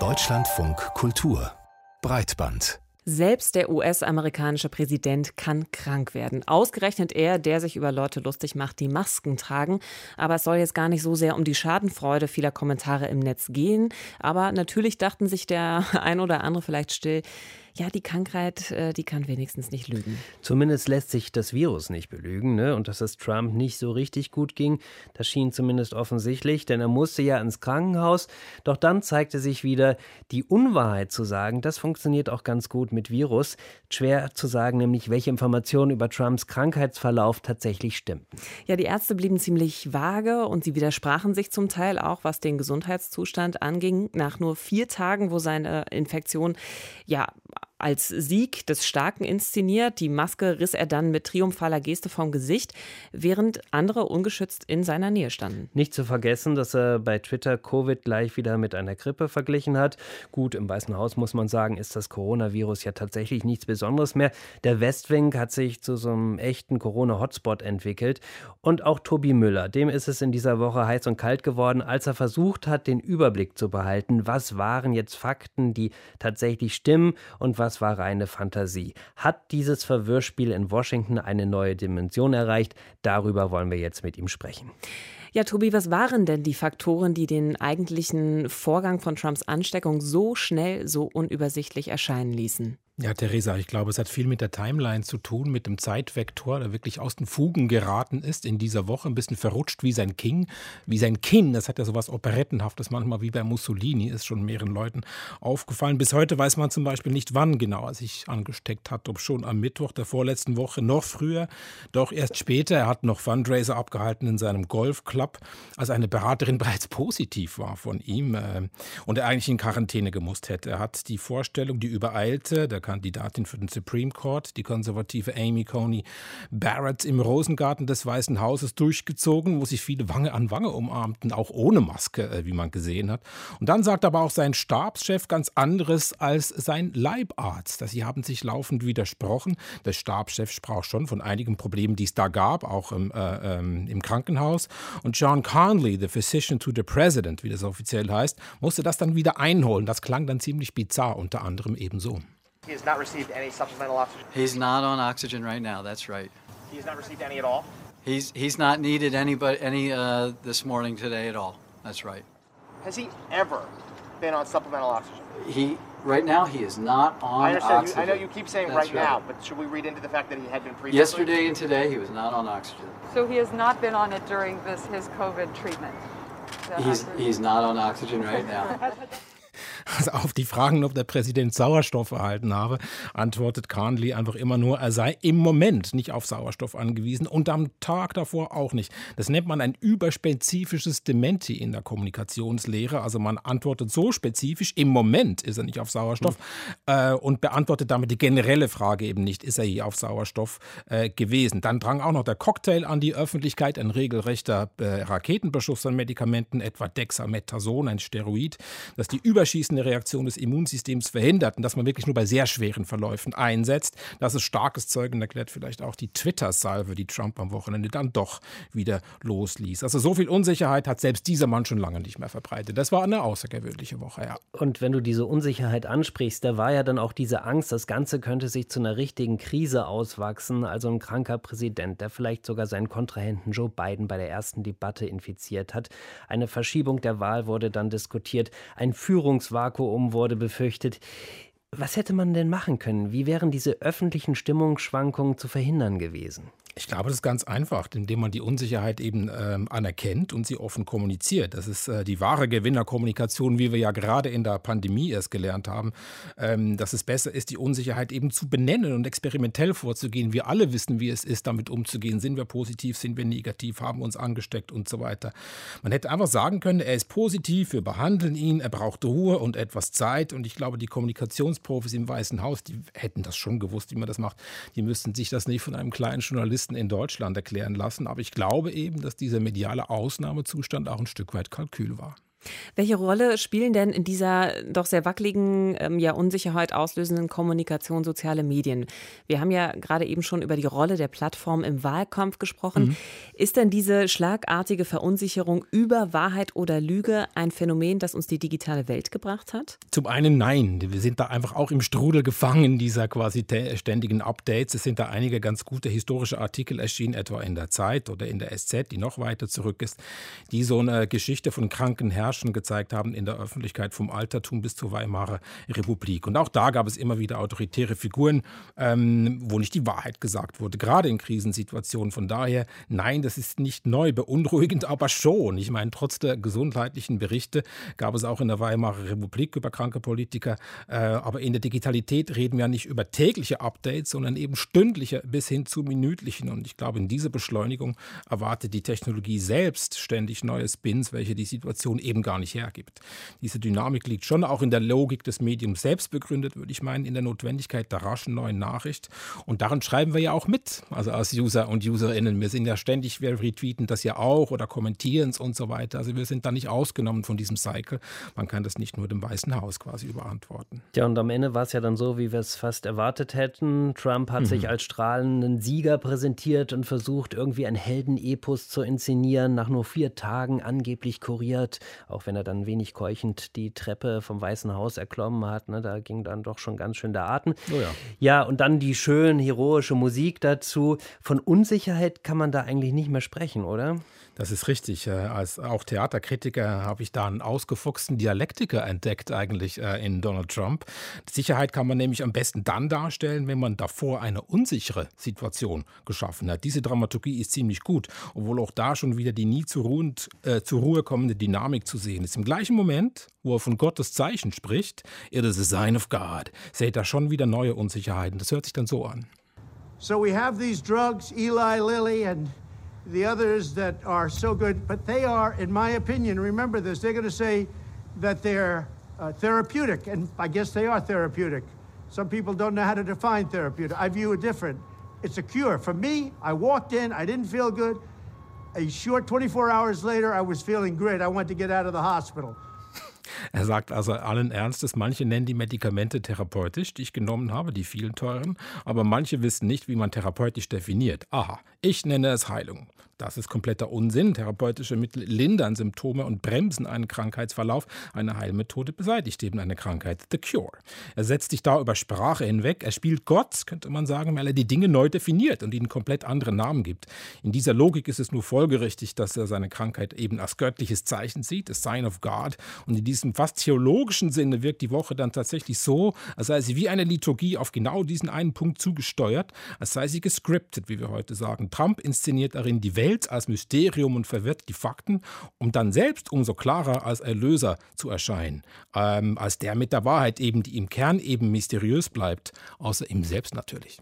Deutschlandfunk Kultur Breitband selbst der US-amerikanische Präsident kann krank werden. Ausgerechnet er, der sich über Leute lustig macht, die Masken tragen. Aber es soll jetzt gar nicht so sehr um die Schadenfreude vieler Kommentare im Netz gehen. Aber natürlich dachten sich der ein oder andere vielleicht still, ja, die Krankheit, äh, die kann wenigstens nicht lügen. Zumindest lässt sich das Virus nicht belügen. Ne? Und dass es Trump nicht so richtig gut ging, das schien zumindest offensichtlich, denn er musste ja ins Krankenhaus. Doch dann zeigte sich wieder, die Unwahrheit zu sagen, das funktioniert auch ganz gut mit Virus. Schwer zu sagen, nämlich welche Informationen über Trumps Krankheitsverlauf tatsächlich stimmten. Ja, die Ärzte blieben ziemlich vage und sie widersprachen sich zum Teil auch, was den Gesundheitszustand anging. Nach nur vier Tagen, wo seine Infektion ja als Sieg des Starken inszeniert. Die Maske riss er dann mit triumphaler Geste vom Gesicht, während andere ungeschützt in seiner Nähe standen. Nicht zu vergessen, dass er bei Twitter Covid gleich wieder mit einer Grippe verglichen hat. Gut, im Weißen Haus muss man sagen, ist das Coronavirus ja tatsächlich nichts Besonderes mehr. Der Westwing hat sich zu so einem echten Corona-Hotspot entwickelt. Und auch Tobi Müller, dem ist es in dieser Woche heiß und kalt geworden, als er versucht hat, den Überblick zu behalten. Was waren jetzt Fakten, die tatsächlich stimmen und was das war reine Fantasie. Hat dieses Verwirrspiel in Washington eine neue Dimension erreicht? Darüber wollen wir jetzt mit ihm sprechen. Ja, Tobi, was waren denn die Faktoren, die den eigentlichen Vorgang von Trumps Ansteckung so schnell, so unübersichtlich erscheinen ließen? Ja, Theresa, ich glaube, es hat viel mit der Timeline zu tun, mit dem Zeitvektor, der wirklich aus den Fugen geraten ist in dieser Woche, ein bisschen verrutscht wie sein King, wie sein Kinn. Das hat ja sowas Operettenhaftes manchmal wie bei Mussolini, ist schon mehreren Leuten aufgefallen. Bis heute weiß man zum Beispiel nicht, wann genau er sich angesteckt hat, ob schon am Mittwoch der vorletzten Woche, noch früher, doch erst später. Er hat noch Fundraiser abgehalten in seinem Golfclub, als eine Beraterin bereits positiv war von ihm äh, und er eigentlich in Quarantäne gemusst hätte. Er hat die Vorstellung, die übereilte, der Kandidatin für den Supreme Court, die konservative Amy Coney Barrett im Rosengarten des Weißen Hauses durchgezogen, wo sich viele Wange an Wange umarmten, auch ohne Maske, äh, wie man gesehen hat. Und dann sagt aber auch sein Stabschef ganz anderes als sein Leibarzt. Sie haben sich laufend widersprochen. Der Stabschef sprach schon von einigen Problemen, die es da gab, auch im, äh, ähm, im Krankenhaus. Und John Conley, the physician to the president, wie das offiziell heißt, musste das dann wieder einholen. Das klang dann ziemlich bizarr, unter anderem ebenso. He has not received any supplemental oxygen. He's not on oxygen right now. That's right. He has not received any at all. He's he's not needed any but any uh, this morning today at all. That's right. Has he ever been on supplemental oxygen? He right now he is not on I understand. oxygen. You, I know you keep saying That's right, now, but should we read into the fact that he had been previously? Yesterday and today he was not on oxygen. So he has not been on it during this his COVID treatment. He's he's not on oxygen right now. Also auf die Fragen, ob der Präsident Sauerstoff erhalten habe, antwortet Carnley einfach immer nur, er sei im Moment nicht auf Sauerstoff angewiesen und am Tag davor auch nicht. Das nennt man ein überspezifisches Dementi in der Kommunikationslehre. Also man antwortet so spezifisch, im Moment ist er nicht auf Sauerstoff äh, und beantwortet damit die generelle Frage eben nicht, ist er hier auf Sauerstoff äh, gewesen. Dann drang auch noch der Cocktail an die Öffentlichkeit, ein regelrechter äh, Raketenbeschuss an Medikamenten, etwa Dexamethason, ein Steroid, das die überschießende eine Reaktion des Immunsystems verhindert und dass man wirklich nur bei sehr schweren Verläufen einsetzt. Das ist starkes Zeug und erklärt vielleicht auch die Twitter-Salve, die Trump am Wochenende dann doch wieder losließ. Also so viel Unsicherheit hat selbst dieser Mann schon lange nicht mehr verbreitet. Das war eine außergewöhnliche Woche, ja. Und wenn du diese Unsicherheit ansprichst, da war ja dann auch diese Angst, das Ganze könnte sich zu einer richtigen Krise auswachsen. Also ein kranker Präsident, der vielleicht sogar seinen Kontrahenten Joe Biden bei der ersten Debatte infiziert hat. Eine Verschiebung der Wahl wurde dann diskutiert. Ein Führungswahl Vakuum wurde befürchtet. Was hätte man denn machen können? Wie wären diese öffentlichen Stimmungsschwankungen zu verhindern gewesen? Ich glaube, das ist ganz einfach, indem man die Unsicherheit eben ähm, anerkennt und sie offen kommuniziert. Das ist äh, die wahre Gewinnerkommunikation, wie wir ja gerade in der Pandemie erst gelernt haben, ähm, dass es besser ist, die Unsicherheit eben zu benennen und experimentell vorzugehen. Wir alle wissen, wie es ist, damit umzugehen. Sind wir positiv, sind wir negativ, haben uns angesteckt und so weiter. Man hätte einfach sagen können, er ist positiv, wir behandeln ihn, er braucht Ruhe und etwas Zeit. Und ich glaube, die Kommunikationsprofis im Weißen Haus, die hätten das schon gewusst, wie man das macht. Die müssten sich das nicht von einem kleinen Journalisten Journalisten in Deutschland erklären lassen. Aber ich glaube eben, dass dieser mediale Ausnahmezustand auch ein Stück weit Kalkül war. Welche Rolle spielen denn in dieser doch sehr wackeligen, ähm, ja Unsicherheit auslösenden Kommunikation soziale Medien? Wir haben ja gerade eben schon über die Rolle der Plattform im Wahlkampf gesprochen. Mhm. Ist denn diese schlagartige Verunsicherung über Wahrheit oder Lüge ein Phänomen, das uns die digitale Welt gebracht hat? Zum einen nein. Wir sind da einfach auch im Strudel gefangen dieser quasi ständigen Updates. Es sind da einige ganz gute historische Artikel erschienen, etwa in der Zeit oder in der SZ, die noch weiter zurück ist, die so eine Geschichte von kranken Herrschern gezeigt haben in der Öffentlichkeit vom Altertum bis zur Weimarer Republik. Und auch da gab es immer wieder autoritäre Figuren, ähm, wo nicht die Wahrheit gesagt wurde, gerade in Krisensituationen. Von daher, nein, das ist nicht neu, beunruhigend aber schon. Ich meine, trotz der gesundheitlichen Berichte gab es auch in der Weimarer Republik über kranke Politiker. Äh, aber in der Digitalität reden wir ja nicht über tägliche Updates, sondern eben stündliche bis hin zu minütlichen. Und ich glaube, in dieser Beschleunigung erwartet die Technologie selbst ständig neue Spins, welche die Situation eben gar nicht hergibt. Diese Dynamik liegt schon auch in der Logik des Mediums selbst begründet, würde ich meinen, in der Notwendigkeit der raschen neuen Nachricht. Und daran schreiben wir ja auch mit, also als User und Userinnen. Wir sind ja ständig, wir retweeten das ja auch oder kommentieren es und so weiter. Also wir sind da nicht ausgenommen von diesem Cycle. Man kann das nicht nur dem Weißen Haus quasi überantworten. Ja, und am Ende war es ja dann so, wie wir es fast erwartet hätten. Trump hat mhm. sich als strahlenden Sieger präsentiert und versucht, irgendwie ein Heldenepos zu inszenieren, nach nur vier Tagen angeblich kuriert, auch wenn er dann wenig keuchend die Treppe vom Weißen Haus erklommen hat. Ne, da ging dann doch schon ganz schön der Atem. Oh ja. ja, und dann die schön heroische Musik dazu. Von Unsicherheit kann man da eigentlich nicht mehr sprechen, oder? Das ist richtig. Äh, als auch Theaterkritiker habe ich da einen ausgefuchsten Dialektiker entdeckt, eigentlich äh, in Donald Trump. Sicherheit kann man nämlich am besten dann darstellen, wenn man davor eine unsichere Situation geschaffen hat. Diese Dramaturgie ist ziemlich gut, obwohl auch da schon wieder die nie zur Ruhe, äh, zur Ruhe kommende Dynamik zu sehen ist. Im gleichen Moment, wo er von Gottes Zeichen spricht, it is a sign of God, schon wieder neue Unsicherheiten. Das hört sich dann so an. So we have these drugs, Eli Lilly and the others that are so good, but they are, in my opinion, remember this, they're going to say that they're uh, therapeutic, and I guess they are therapeutic. Some people don't know how to define therapeutic. I view it different. It's a cure. For me, I walked in, I didn't feel good. A short 24 hours later, I was feeling great. I wanted to get out of the hospital. Er sagt also allen Ernstes, manche nennen die Medikamente therapeutisch, die ich genommen habe, die vielen teuren, aber manche wissen nicht, wie man therapeutisch definiert. Aha, ich nenne es Heilung. Das ist kompletter Unsinn. Therapeutische Mittel lindern Symptome und bremsen einen Krankheitsverlauf. Eine Heilmethode beseitigt eben eine Krankheit. The Cure. Er setzt sich da über Sprache hinweg. Er spielt Gott, könnte man sagen, weil er die Dinge neu definiert und ihnen komplett andere Namen gibt. In dieser Logik ist es nur folgerichtig, dass er seine Krankheit eben als göttliches Zeichen sieht, a sign of God. Und in diesem fast theologischen Sinne wirkt die Woche dann tatsächlich so, als sei sie wie eine Liturgie auf genau diesen einen Punkt zugesteuert, als sei sie gescriptet, wie wir heute sagen. Trump inszeniert darin die Welt als Mysterium und verwirrt die Fakten, um dann selbst umso klarer als Erlöser zu erscheinen, ähm, als der mit der Wahrheit eben, die im Kern eben mysteriös bleibt, außer ihm selbst natürlich.